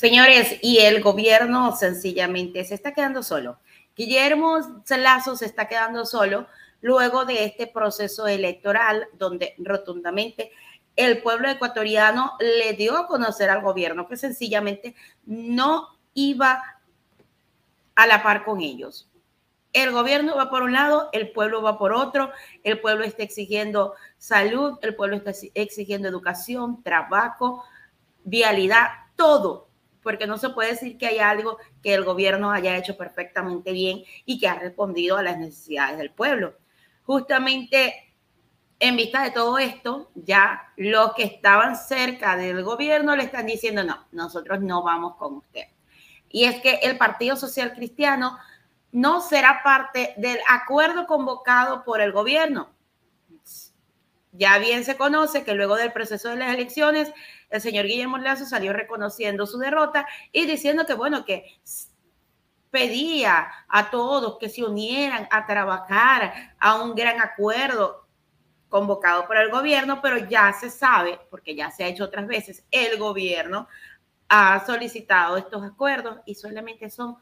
Señores, y el gobierno sencillamente se está quedando solo. Guillermo Lazo se está quedando solo luego de este proceso electoral donde rotundamente el pueblo ecuatoriano le dio a conocer al gobierno que sencillamente no iba a la par con ellos. El gobierno va por un lado, el pueblo va por otro, el pueblo está exigiendo salud, el pueblo está exigiendo educación, trabajo, vialidad, todo, porque no se puede decir que hay algo que el gobierno haya hecho perfectamente bien y que ha respondido a las necesidades del pueblo. Justamente en vista de todo esto, ya los que estaban cerca del gobierno le están diciendo, no, nosotros no vamos con usted. Y es que el Partido Social Cristiano no será parte del acuerdo convocado por el gobierno. Ya bien se conoce que luego del proceso de las elecciones, el señor Guillermo Lazo salió reconociendo su derrota y diciendo que, bueno, que pedía a todos que se unieran a trabajar a un gran acuerdo convocado por el gobierno, pero ya se sabe, porque ya se ha hecho otras veces, el gobierno ha solicitado estos acuerdos y solamente son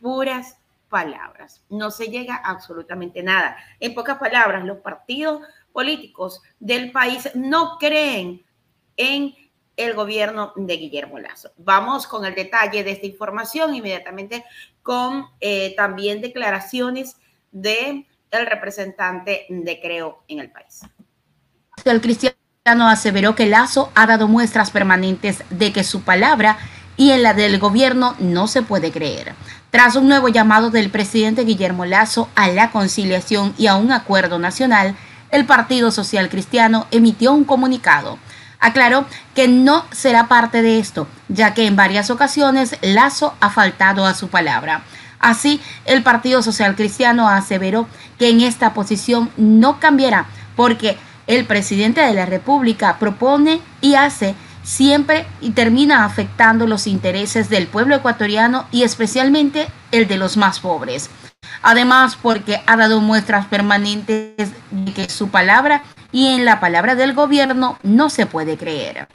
puras palabras. No se llega absolutamente nada. En pocas palabras, los partidos políticos del país no creen en el gobierno de Guillermo Lazo. Vamos con el detalle de esta información inmediatamente con eh, también declaraciones de el representante de Creo en el país. El cristiano aseveró que Lazo ha dado muestras permanentes de que su palabra y en la del gobierno no se puede creer. Tras un nuevo llamado del presidente Guillermo Lazo a la conciliación y a un acuerdo nacional, el Partido Social Cristiano emitió un comunicado. Aclaró que no será parte de esto, ya que en varias ocasiones Lazo ha faltado a su palabra. Así, el Partido Social Cristiano aseveró que en esta posición no cambiará, porque el presidente de la República propone y hace siempre y termina afectando los intereses del pueblo ecuatoriano y especialmente el de los más pobres. Además, porque ha dado muestras permanentes de que su palabra y en la palabra del gobierno no se puede creer.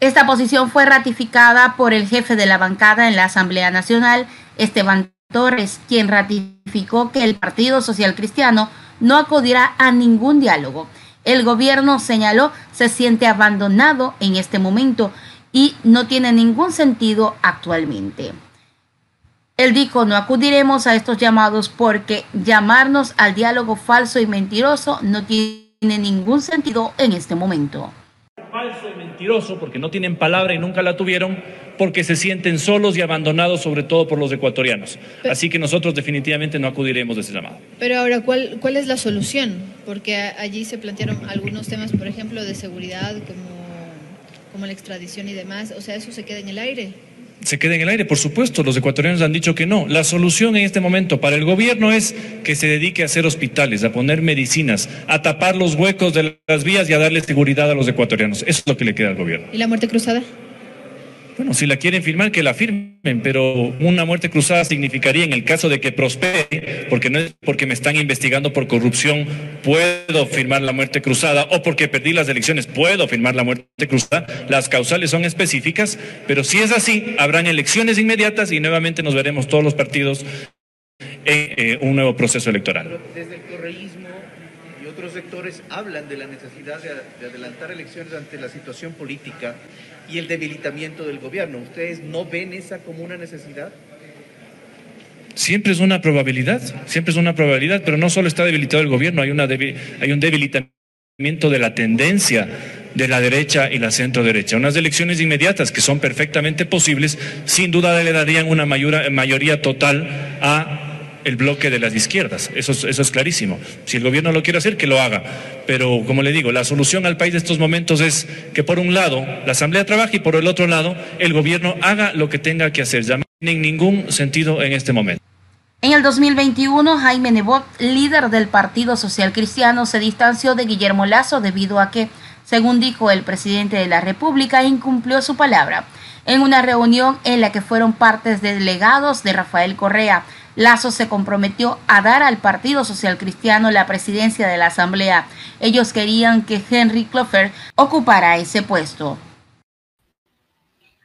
Esta posición fue ratificada por el jefe de la bancada en la Asamblea Nacional, Esteban Torres, quien ratificó que el Partido Social Cristiano no acudirá a ningún diálogo el gobierno señaló se siente abandonado en este momento y no tiene ningún sentido actualmente. Él dijo, no acudiremos a estos llamados porque llamarnos al diálogo falso y mentiroso no tiene ningún sentido en este momento falso y mentiroso porque no tienen palabra y nunca la tuvieron, porque se sienten solos y abandonados, sobre todo por los ecuatorianos. Así que nosotros definitivamente no acudiremos de ese llamado. Pero ahora, ¿cuál, cuál es la solución? Porque allí se plantearon algunos temas, por ejemplo, de seguridad, como, como la extradición y demás. O sea, ¿eso se queda en el aire? Se quede en el aire. Por supuesto, los ecuatorianos han dicho que no. La solución en este momento para el gobierno es que se dedique a hacer hospitales, a poner medicinas, a tapar los huecos de las vías y a darle seguridad a los ecuatorianos. Eso es lo que le queda al gobierno. ¿Y la muerte cruzada? Si la quieren firmar, que la firmen, pero una muerte cruzada significaría, en el caso de que prospere, porque no es porque me están investigando por corrupción, puedo firmar la muerte cruzada, o porque perdí las elecciones, puedo firmar la muerte cruzada. Las causales son específicas, pero si es así, habrán elecciones inmediatas y nuevamente nos veremos todos los partidos en eh, un nuevo proceso electoral. Desde el correísmo otros sectores hablan de la necesidad de adelantar elecciones ante la situación política y el debilitamiento del gobierno. ¿Ustedes no ven esa como una necesidad? Siempre es una probabilidad, siempre es una probabilidad, pero no solo está debilitado el gobierno, hay, una hay un debilitamiento de la tendencia de la derecha y la centro derecha. Unas elecciones inmediatas que son perfectamente posibles, sin duda le darían una mayoría total a el bloque de las izquierdas. Eso es, eso es clarísimo. Si el gobierno lo quiere hacer, que lo haga. Pero, como le digo, la solución al país de estos momentos es que, por un lado, la Asamblea trabaje y, por el otro lado, el gobierno haga lo que tenga que hacer. Ya no tiene ningún sentido en este momento. En el 2021, Jaime Nebot, líder del Partido Social Cristiano, se distanció de Guillermo Lazo debido a que, según dijo el presidente de la República, incumplió su palabra. En una reunión en la que fueron partes de delegados de Rafael Correa, Lazo se comprometió a dar al Partido Social Cristiano la presidencia de la Asamblea. Ellos querían que Henry Clover ocupara ese puesto.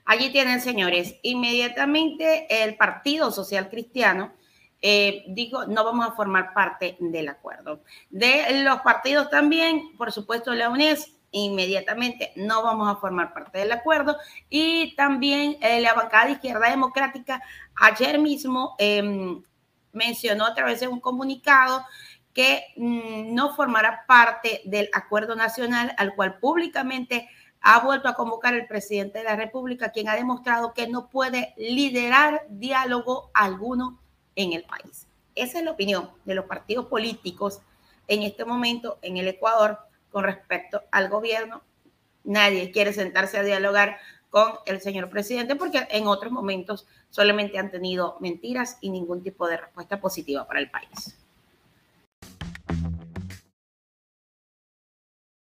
Allí tienen, señores, inmediatamente el Partido Social Cristiano eh, digo, no vamos a formar parte del acuerdo. De los partidos también, por supuesto, la UNES, inmediatamente no vamos a formar parte del acuerdo. Y también eh, la bancada de Izquierda Democrática ayer mismo em, mencionó a través de un comunicado que mm, no formará parte del acuerdo nacional al cual públicamente ha vuelto a convocar el presidente de la República, quien ha demostrado que no puede liderar diálogo alguno en el país. Esa es la opinión de los partidos políticos en este momento en el Ecuador con respecto al gobierno. Nadie quiere sentarse a dialogar con el señor presidente porque en otros momentos solamente han tenido mentiras y ningún tipo de respuesta positiva para el país.